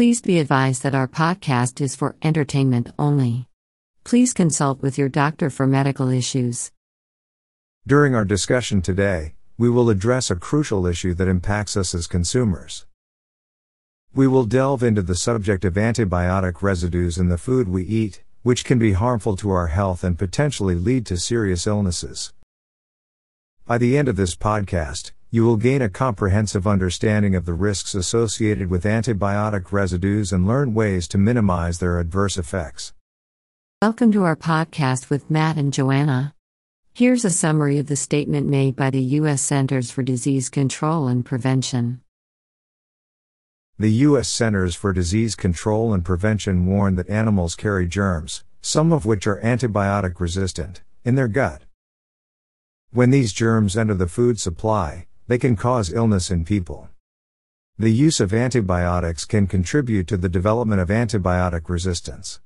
Please be advised that our podcast is for entertainment only. Please consult with your doctor for medical issues. During our discussion today, we will address a crucial issue that impacts us as consumers. We will delve into the subject of antibiotic residues in the food we eat, which can be harmful to our health and potentially lead to serious illnesses. By the end of this podcast, you will gain a comprehensive understanding of the risks associated with antibiotic residues and learn ways to minimize their adverse effects. Welcome to our podcast with Matt and Joanna. Here's a summary of the statement made by the U.S. Centers for Disease Control and Prevention. The U.S. Centers for Disease Control and Prevention warn that animals carry germs, some of which are antibiotic resistant, in their gut. When these germs enter the food supply, they can cause illness in people. The use of antibiotics can contribute to the development of antibiotic resistance.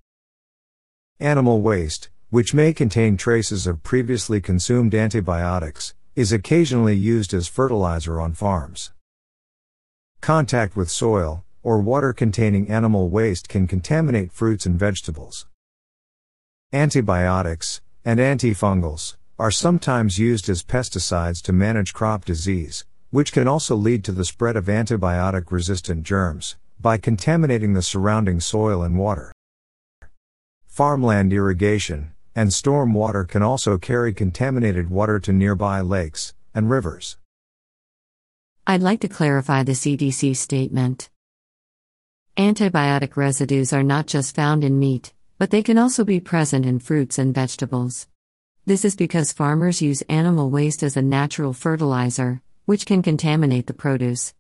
Animal waste, which may contain traces of previously consumed antibiotics, is occasionally used as fertilizer on farms. Contact with soil, or water containing animal waste can contaminate fruits and vegetables. Antibiotics, and antifungals, are sometimes used as pesticides to manage crop disease, which can also lead to the spread of antibiotic resistant germs by contaminating the surrounding soil and water. Farmland irrigation and storm water can also carry contaminated water to nearby lakes and rivers. I'd like to clarify the CDC statement. Antibiotic residues are not just found in meat, but they can also be present in fruits and vegetables. This is because farmers use animal waste as a natural fertilizer, which can contaminate the produce.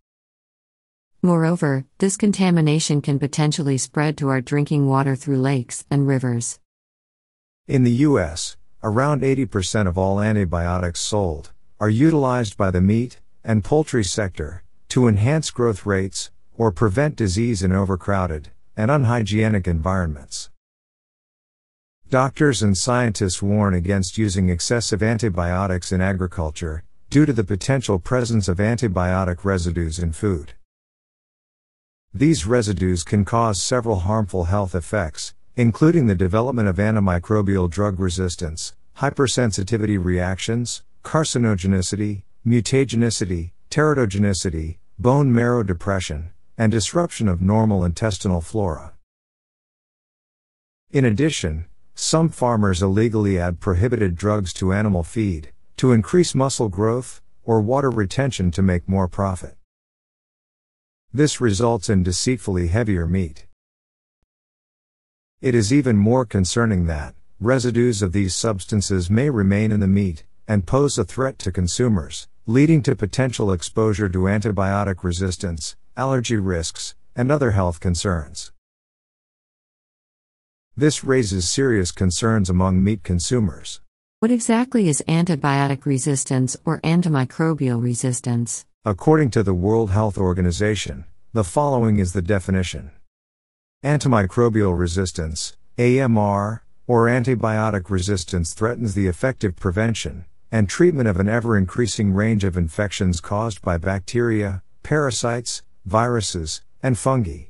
Moreover, this contamination can potentially spread to our drinking water through lakes and rivers. In the U.S., around 80% of all antibiotics sold are utilized by the meat and poultry sector to enhance growth rates or prevent disease in overcrowded and unhygienic environments. Doctors and scientists warn against using excessive antibiotics in agriculture due to the potential presence of antibiotic residues in food. These residues can cause several harmful health effects, including the development of antimicrobial drug resistance, hypersensitivity reactions, carcinogenicity, mutagenicity, teratogenicity, bone marrow depression, and disruption of normal intestinal flora. In addition, some farmers illegally add prohibited drugs to animal feed, to increase muscle growth, or water retention to make more profit. This results in deceitfully heavier meat. It is even more concerning that, residues of these substances may remain in the meat, and pose a threat to consumers, leading to potential exposure to antibiotic resistance, allergy risks, and other health concerns. This raises serious concerns among meat consumers. What exactly is antibiotic resistance or antimicrobial resistance? According to the World Health Organization, the following is the definition Antimicrobial resistance, AMR, or antibiotic resistance threatens the effective prevention and treatment of an ever increasing range of infections caused by bacteria, parasites, viruses, and fungi.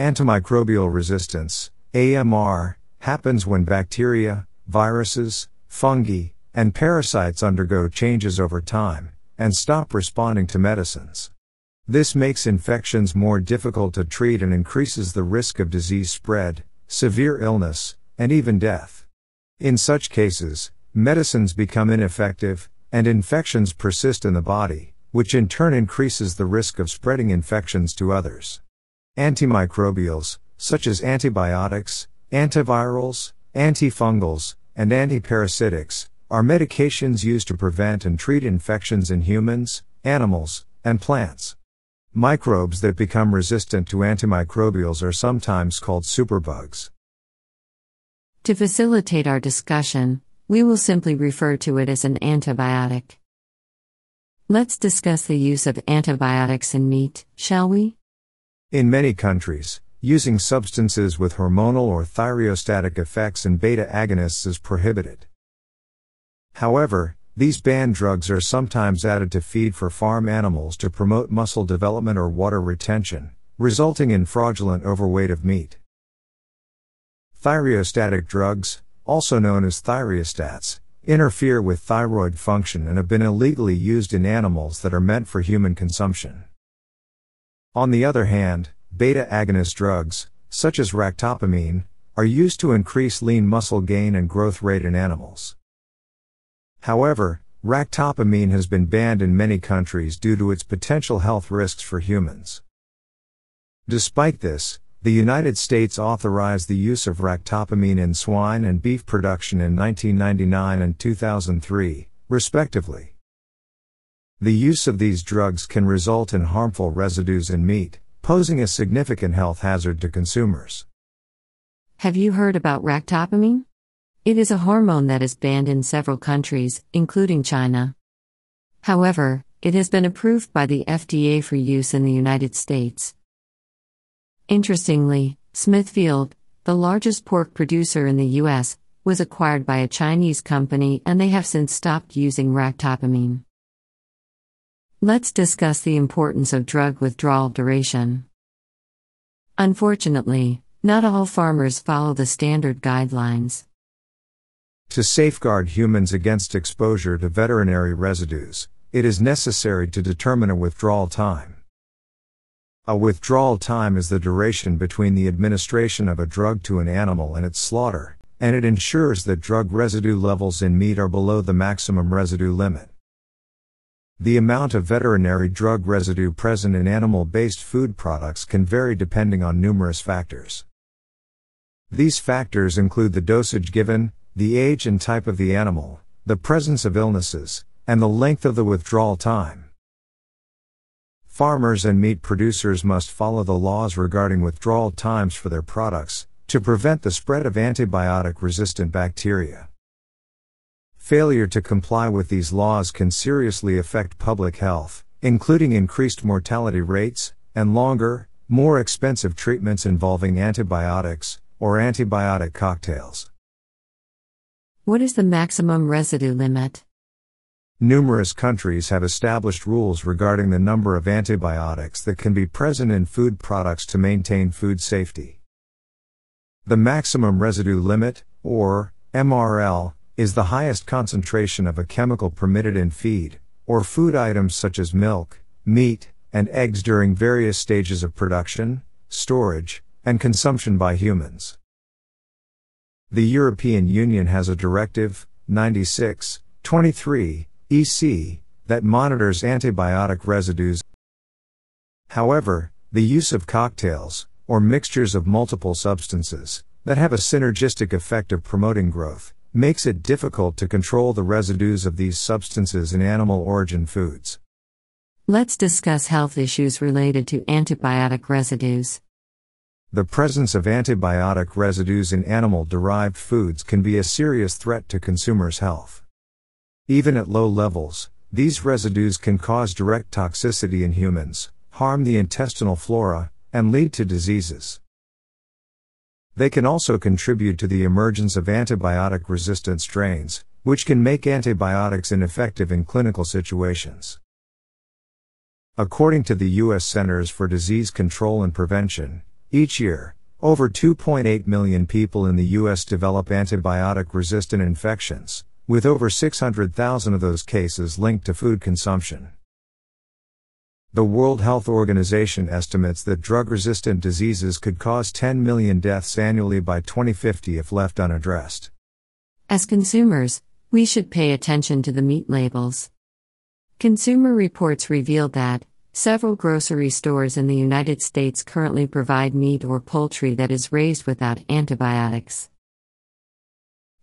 Antimicrobial resistance, AMR, happens when bacteria, viruses, fungi, and parasites undergo changes over time and stop responding to medicines. This makes infections more difficult to treat and increases the risk of disease spread, severe illness, and even death. In such cases, medicines become ineffective, and infections persist in the body, which in turn increases the risk of spreading infections to others. Antimicrobials, such as antibiotics, antivirals, antifungals, and antiparasitics, are medications used to prevent and treat infections in humans, animals, and plants. Microbes that become resistant to antimicrobials are sometimes called superbugs. To facilitate our discussion, we will simply refer to it as an antibiotic. Let's discuss the use of antibiotics in meat, shall we? In many countries, using substances with hormonal or thyreostatic effects and beta agonists is prohibited. However, these banned drugs are sometimes added to feed for farm animals to promote muscle development or water retention, resulting in fraudulent overweight of meat. Thyreostatic drugs, also known as thyreostats, interfere with thyroid function and have been illegally used in animals that are meant for human consumption. On the other hand, beta agonist drugs, such as ractopamine, are used to increase lean muscle gain and growth rate in animals. However, ractopamine has been banned in many countries due to its potential health risks for humans. Despite this, the United States authorized the use of ractopamine in swine and beef production in 1999 and 2003, respectively. The use of these drugs can result in harmful residues in meat, posing a significant health hazard to consumers. Have you heard about ractopamine? It is a hormone that is banned in several countries, including China. However, it has been approved by the FDA for use in the United States. Interestingly, Smithfield, the largest pork producer in the U.S., was acquired by a Chinese company and they have since stopped using ractopamine. Let's discuss the importance of drug withdrawal duration. Unfortunately, not all farmers follow the standard guidelines. To safeguard humans against exposure to veterinary residues, it is necessary to determine a withdrawal time. A withdrawal time is the duration between the administration of a drug to an animal and its slaughter, and it ensures that drug residue levels in meat are below the maximum residue limit. The amount of veterinary drug residue present in animal based food products can vary depending on numerous factors. These factors include the dosage given, the age and type of the animal, the presence of illnesses, and the length of the withdrawal time. Farmers and meat producers must follow the laws regarding withdrawal times for their products to prevent the spread of antibiotic resistant bacteria. Failure to comply with these laws can seriously affect public health, including increased mortality rates and longer, more expensive treatments involving antibiotics or antibiotic cocktails. What is the maximum residue limit? Numerous countries have established rules regarding the number of antibiotics that can be present in food products to maintain food safety. The maximum residue limit, or MRL, is the highest concentration of a chemical permitted in feed, or food items such as milk, meat, and eggs during various stages of production, storage, and consumption by humans. The European Union has a Directive 96 23 EC, that monitors antibiotic residues. However, the use of cocktails, or mixtures of multiple substances, that have a synergistic effect of promoting growth, makes it difficult to control the residues of these substances in animal origin foods. Let's discuss health issues related to antibiotic residues. The presence of antibiotic residues in animal derived foods can be a serious threat to consumers' health. Even at low levels, these residues can cause direct toxicity in humans, harm the intestinal flora, and lead to diseases. They can also contribute to the emergence of antibiotic resistant strains, which can make antibiotics ineffective in clinical situations. According to the U.S. Centers for Disease Control and Prevention, each year, over 2.8 million people in the U.S. develop antibiotic resistant infections, with over 600,000 of those cases linked to food consumption. The World Health Organization estimates that drug resistant diseases could cause 10 million deaths annually by 2050 if left unaddressed. As consumers, we should pay attention to the meat labels. Consumer reports revealed that several grocery stores in the United States currently provide meat or poultry that is raised without antibiotics.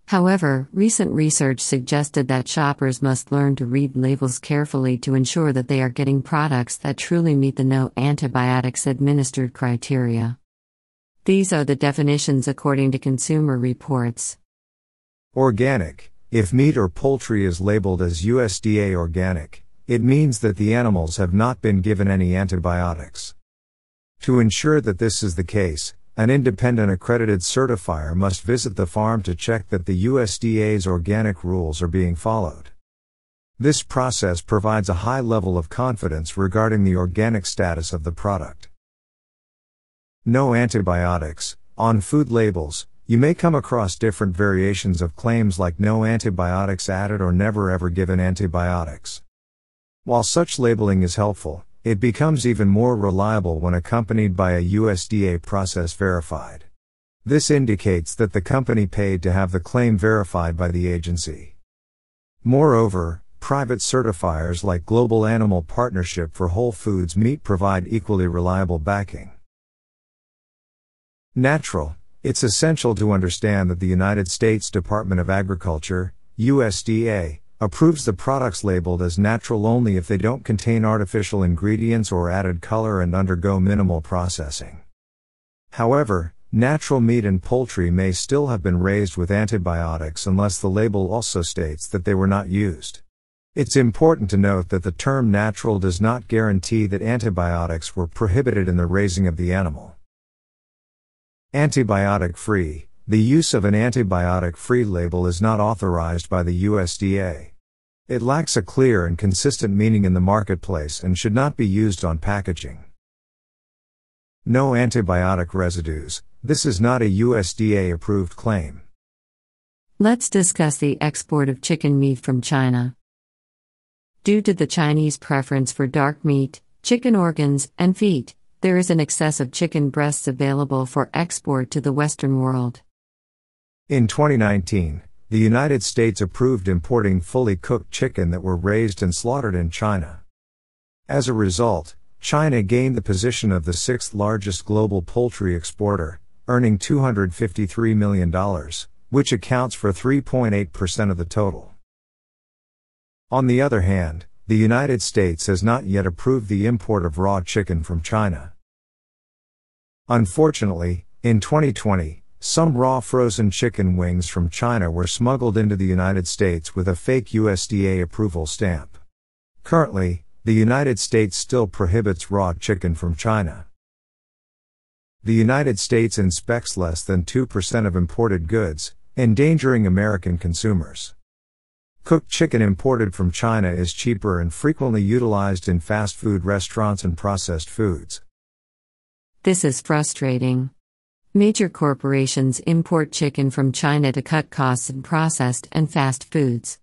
However, recent research suggested that shoppers must learn to read labels carefully to ensure that they are getting products that truly meet the no antibiotics administered criteria. These are the definitions according to Consumer Reports. Organic. If meat or poultry is labeled as USDA organic, it means that the animals have not been given any antibiotics. To ensure that this is the case, an independent accredited certifier must visit the farm to check that the USDA's organic rules are being followed. This process provides a high level of confidence regarding the organic status of the product. No antibiotics. On food labels, you may come across different variations of claims like no antibiotics added or never ever given antibiotics. While such labeling is helpful, it becomes even more reliable when accompanied by a USDA process verified. This indicates that the company paid to have the claim verified by the agency. Moreover, private certifiers like Global Animal Partnership for Whole Foods Meat provide equally reliable backing. Natural. It's essential to understand that the United States Department of Agriculture, USDA, approves the products labeled as natural only if they don't contain artificial ingredients or added color and undergo minimal processing. However, natural meat and poultry may still have been raised with antibiotics unless the label also states that they were not used. It's important to note that the term natural does not guarantee that antibiotics were prohibited in the raising of the animal. Antibiotic free. The use of an antibiotic free label is not authorized by the USDA. It lacks a clear and consistent meaning in the marketplace and should not be used on packaging. No antibiotic residues. This is not a USDA approved claim. Let's discuss the export of chicken meat from China. Due to the Chinese preference for dark meat, chicken organs, and feet, there is an excess of chicken breasts available for export to the Western world. In 2019, the United States approved importing fully cooked chicken that were raised and slaughtered in China. As a result, China gained the position of the sixth largest global poultry exporter, earning $253 million, which accounts for 3.8% of the total. On the other hand, the United States has not yet approved the import of raw chicken from China. Unfortunately, in 2020, some raw frozen chicken wings from China were smuggled into the United States with a fake USDA approval stamp. Currently, the United States still prohibits raw chicken from China. The United States inspects less than 2% of imported goods, endangering American consumers. Cooked chicken imported from China is cheaper and frequently utilized in fast food restaurants and processed foods. This is frustrating. Major corporations import chicken from China to cut costs in processed and fast foods.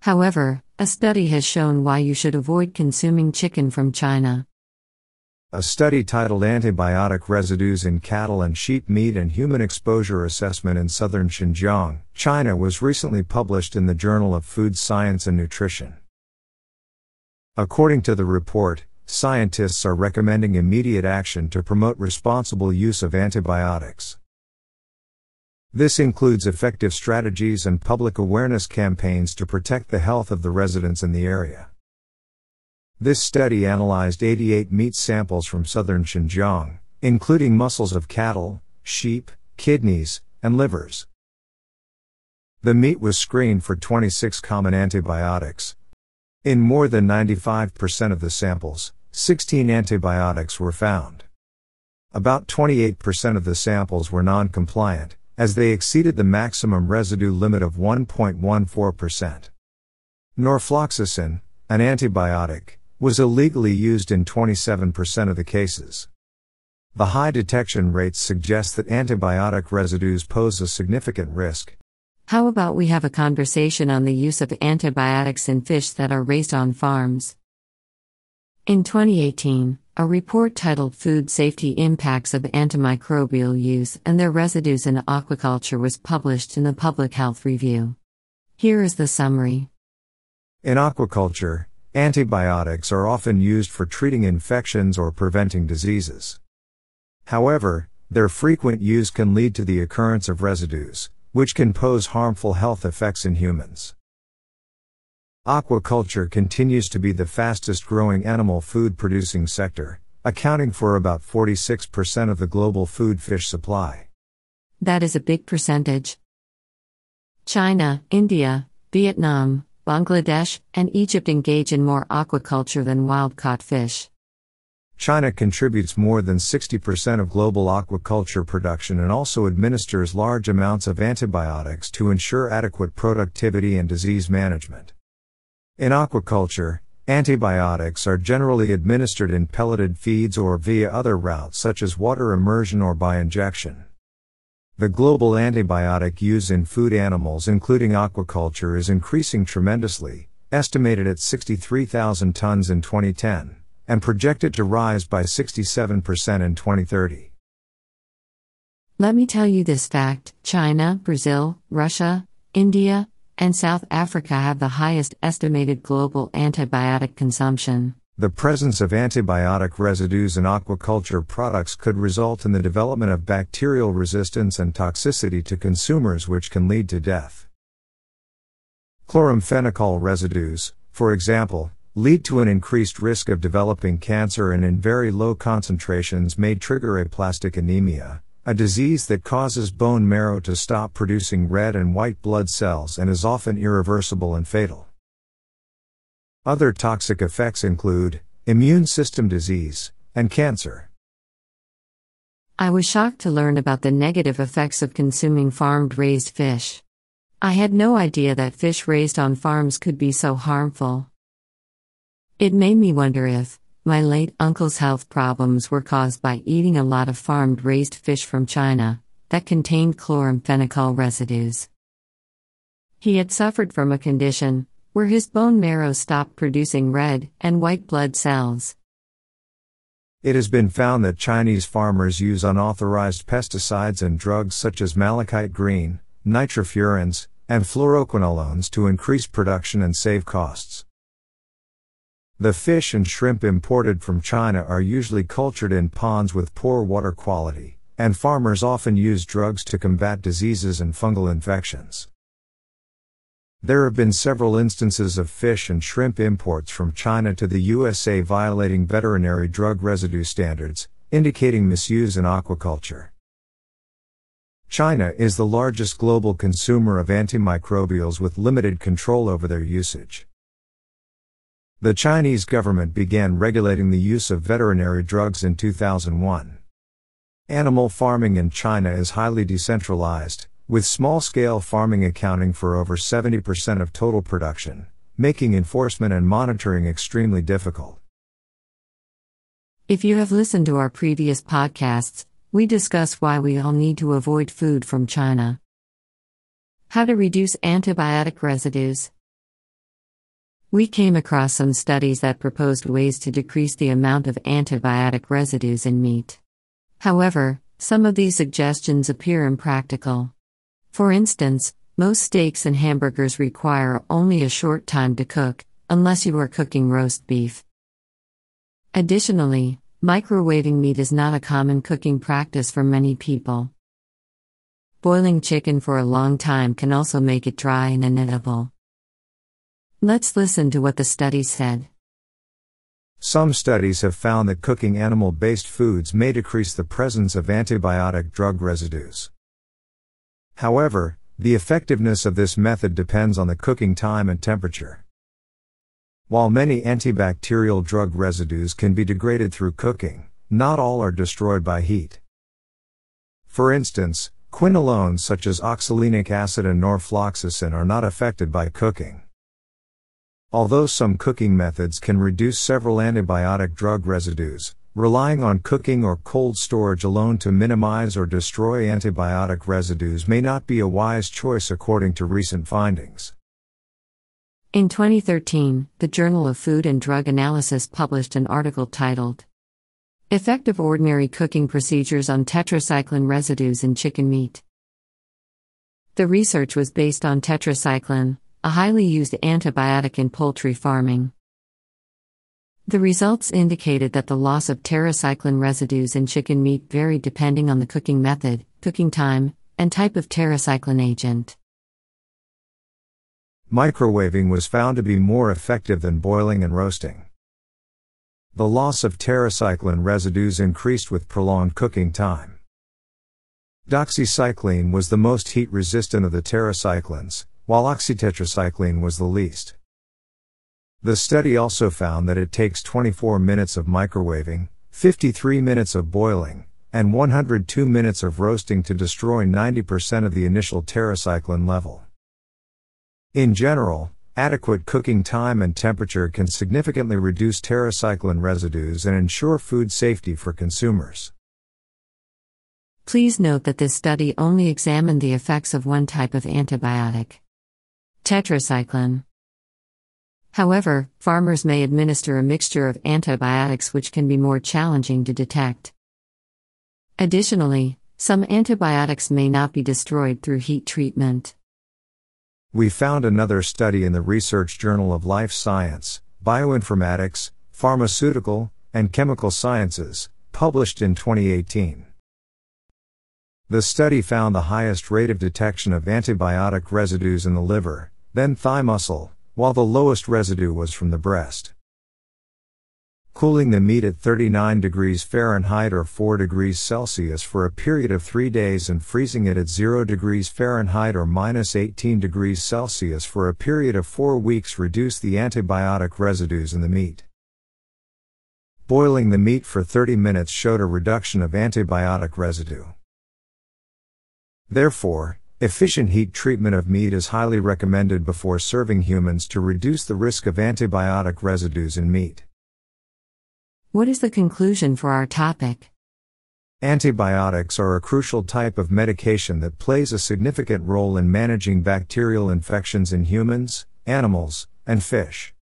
However, a study has shown why you should avoid consuming chicken from China. A study titled Antibiotic Residues in Cattle and Sheep Meat and Human Exposure Assessment in Southern Xinjiang, China was recently published in the Journal of Food Science and Nutrition. According to the report, scientists are recommending immediate action to promote responsible use of antibiotics. This includes effective strategies and public awareness campaigns to protect the health of the residents in the area. This study analyzed 88 meat samples from southern Xinjiang, including muscles of cattle, sheep, kidneys, and livers. The meat was screened for 26 common antibiotics, in more than 95% of the samples, 16 antibiotics were found. About 28% of the samples were non compliant, as they exceeded the maximum residue limit of 1.14%. Norfloxacin, an antibiotic, was illegally used in 27% of the cases. The high detection rates suggest that antibiotic residues pose a significant risk, how about we have a conversation on the use of antibiotics in fish that are raised on farms? In 2018, a report titled Food Safety Impacts of Antimicrobial Use and Their Residues in Aquaculture was published in the Public Health Review. Here is the summary. In aquaculture, antibiotics are often used for treating infections or preventing diseases. However, their frequent use can lead to the occurrence of residues, which can pose harmful health effects in humans. Aquaculture continues to be the fastest growing animal food producing sector, accounting for about 46% of the global food fish supply. That is a big percentage. China, India, Vietnam, Bangladesh, and Egypt engage in more aquaculture than wild caught fish. China contributes more than 60% of global aquaculture production and also administers large amounts of antibiotics to ensure adequate productivity and disease management. In aquaculture, Antibiotics are generally administered in pelleted feeds or via other routes such as water immersion or by injection. The global antibiotic use in food animals, including aquaculture, is increasing tremendously, estimated at 63,000 tons in 2010, and projected to rise by 67% in 2030. Let me tell you this fact China, Brazil, Russia, India, and South Africa have the highest estimated global antibiotic consumption. The presence of antibiotic residues in aquaculture products could result in the development of bacterial resistance and toxicity to consumers, which can lead to death. Chloramphenicol residues, for example, lead to an increased risk of developing cancer and in very low concentrations may trigger aplastic anemia, a disease that causes bone marrow to stop producing red and white blood cells and is often irreversible and fatal. Other toxic effects include immune system disease and cancer. I was shocked to learn about the negative effects of consuming farmed raised fish. I had no idea that fish raised on farms could be so harmful. It made me wonder if, my late uncle's health problems were caused by eating a lot of farmed raised fish from China that contained chloramphenicol residues. He had suffered from a condition where his bone marrow stopped producing red and white blood cells. It has been found that Chinese farmers use unauthorized pesticides and drugs such as malachite green, nitrofurans, and fluoroquinolones to increase production and save costs. The fish and shrimp imported from China are usually cultured in ponds with poor water quality, and farmers often use drugs to combat diseases and fungal infections. There have been several instances of fish and shrimp imports from China to the USA violating veterinary drug residue standards, indicating misuse in aquaculture. China is the largest global consumer of antimicrobials with limited control over their usage. The Chinese government began regulating the use of veterinary drugs in 2001. Animal farming in China is highly decentralized, with small scale farming accounting for over 70% of total production, making enforcement and monitoring extremely difficult. If you have listened to our previous podcasts, we discuss why we all need to avoid food from China. How to reduce antibiotic residues. We came across some studies that proposed ways to decrease the amount of antibiotic residues in meat. However, some of these suggestions appear impractical. For instance, most steaks and hamburgers require only a short time to cook, unless you are cooking roast beef. Additionally, microwaving meat is not a common cooking practice for many people. Boiling chicken for a long time can also make it dry and inedible. Let's listen to what the study said. Some studies have found that cooking animal based foods may decrease the presence of antibiotic drug residues. However, the effectiveness of this method depends on the cooking time and temperature. While many antibacterial drug residues can be degraded through cooking, not all are destroyed by heat. For instance, quinolones such as oxolinic acid and norfloxacin are not affected by cooking. Although some cooking methods can reduce several antibiotic drug residues, relying on cooking or cold storage alone to minimize or destroy antibiotic residues may not be a wise choice according to recent findings. In 2013, the Journal of Food and Drug Analysis published an article titled Effective Ordinary Cooking Procedures on Tetracycline Residues in Chicken Meat. The research was based on tetracycline, a highly used antibiotic in poultry farming. The results indicated that the loss of tetracycline residues in chicken meat varied depending on the cooking method, cooking time, and type of tetracycline agent. Microwaving was found to be more effective than boiling and roasting. The loss of tetracycline residues increased with prolonged cooking time. Doxycycline was the most heat resistant of the tetracyclines, while oxytetracycline was the least. The study also found that it takes 24 minutes of microwaving, 53 minutes of boiling, and 102 minutes of roasting to destroy 90% of the initial tetracycline level. In general, adequate cooking time and temperature can significantly reduce tetracycline residues and ensure food safety for consumers. Please note that this study only examined the effects of one type of antibiotic tetracycline. However, farmers may administer a mixture of antibiotics which can be more challenging to detect. Additionally, some antibiotics may not be destroyed through heat treatment. We found another study in the Research Journal of Life Science, Bioinformatics, Pharmaceutical, and Chemical Sciences, published in 2018. The study found the highest rate of detection of antibiotic residues in the liver, then thigh muscle, while the lowest residue was from the breast. Cooling the meat at 39 degrees Fahrenheit or 4 degrees Celsius for a period of 3 days and freezing it at 0 degrees Fahrenheit or minus 18 degrees Celsius for a period of 4 weeks reduced the antibiotic residues in the meat. Boiling the meat for 30 minutes showed a reduction of antibiotic residue. Therefore, efficient heat treatment of meat is highly recommended before serving humans to reduce the risk of antibiotic residues in meat. What is the conclusion for our topic? Antibiotics are a crucial type of medication that plays a significant role in managing bacterial infections in humans, animals, and fish.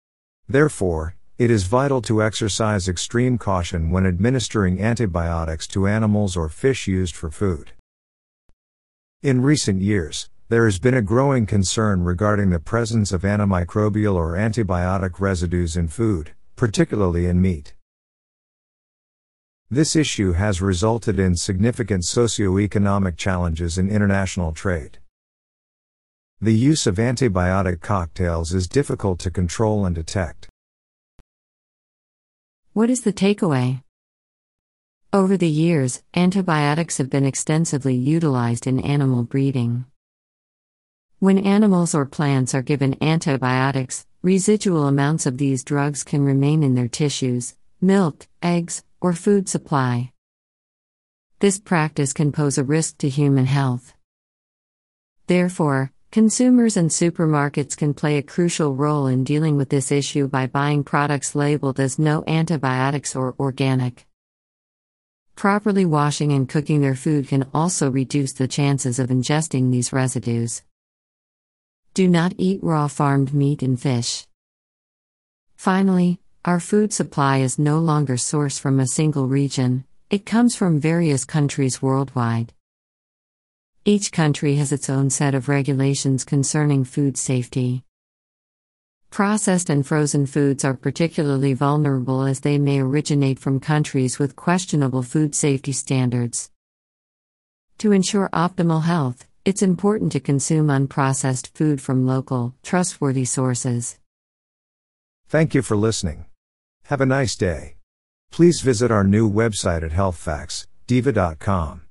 Therefore, it is vital to exercise extreme caution when administering antibiotics to animals or fish used for food. In recent years, there has been a growing concern regarding the presence of antimicrobial or antibiotic residues in food, particularly in meat. This issue has resulted in significant socio-economic challenges in international trade. The use of antibiotic cocktails is difficult to control and detect. What is the takeaway? Over the years, antibiotics have been extensively utilized in animal breeding. When animals or plants are given antibiotics, residual amounts of these drugs can remain in their tissues, milk, eggs, or food supply. This practice can pose a risk to human health. Therefore, consumers and supermarkets can play a crucial role in dealing with this issue by buying products labeled as no antibiotics or organic. Properly washing and cooking their food can also reduce the chances of ingesting these residues. Do not eat raw farmed meat and fish. Finally, our food supply is no longer sourced from a single region, it comes from various countries worldwide. Each country has its own set of regulations concerning food safety. Processed and frozen foods are particularly vulnerable as they may originate from countries with questionable food safety standards. To ensure optimal health, it's important to consume unprocessed food from local, trustworthy sources. Thank you for listening. Have a nice day. Please visit our new website at healthfactsdiva.com.